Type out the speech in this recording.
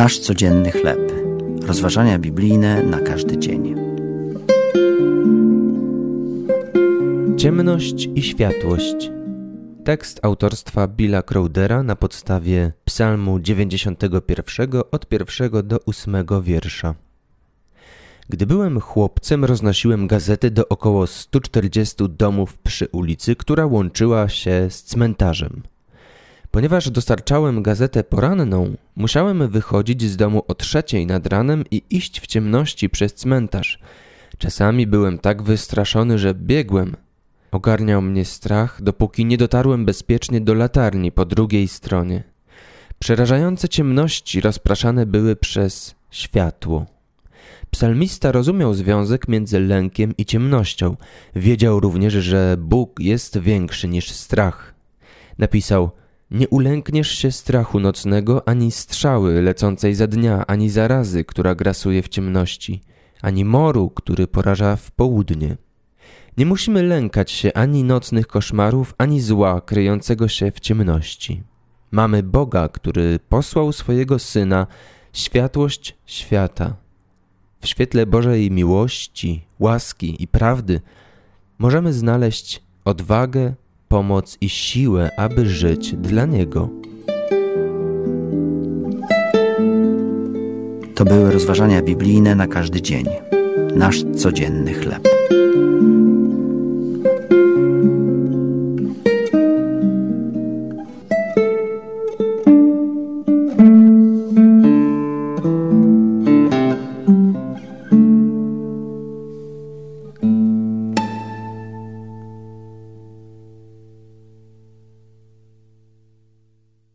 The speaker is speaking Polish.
Nasz codzienny chleb. Rozważania biblijne na każdy dzień. Ciemność i światłość. Tekst autorstwa Billa Crowdera na podstawie Psalmu 91 od pierwszego do ósmego wiersza. Gdy byłem chłopcem, roznosiłem gazety do około 140 domów przy ulicy, która łączyła się z cmentarzem. Ponieważ dostarczałem gazetę poranną, musiałem wychodzić z domu o trzeciej nad ranem i iść w ciemności przez cmentarz. Czasami byłem tak wystraszony, że biegłem. Ogarniał mnie strach, dopóki nie dotarłem bezpiecznie do latarni po drugiej stronie. Przerażające ciemności rozpraszane były przez światło. Psalmista rozumiał związek między lękiem i ciemnością. Wiedział również, że Bóg jest większy niż strach. Napisał: Nie ulękniesz się strachu nocnego, ani strzały lecącej za dnia, ani zarazy, która grasuje w ciemności, ani moru, który poraża w południe. Nie musimy lękać się ani nocnych koszmarów, ani zła kryjącego się w ciemności. Mamy Boga, który posłał swojego Syna, światłość świata. W świetle Bożej miłości, łaski i prawdy możemy znaleźć odwagę, pomoc i siłę, aby żyć dla Niego. To były rozważania biblijne na każdy dzień. Nasz codzienny chleb.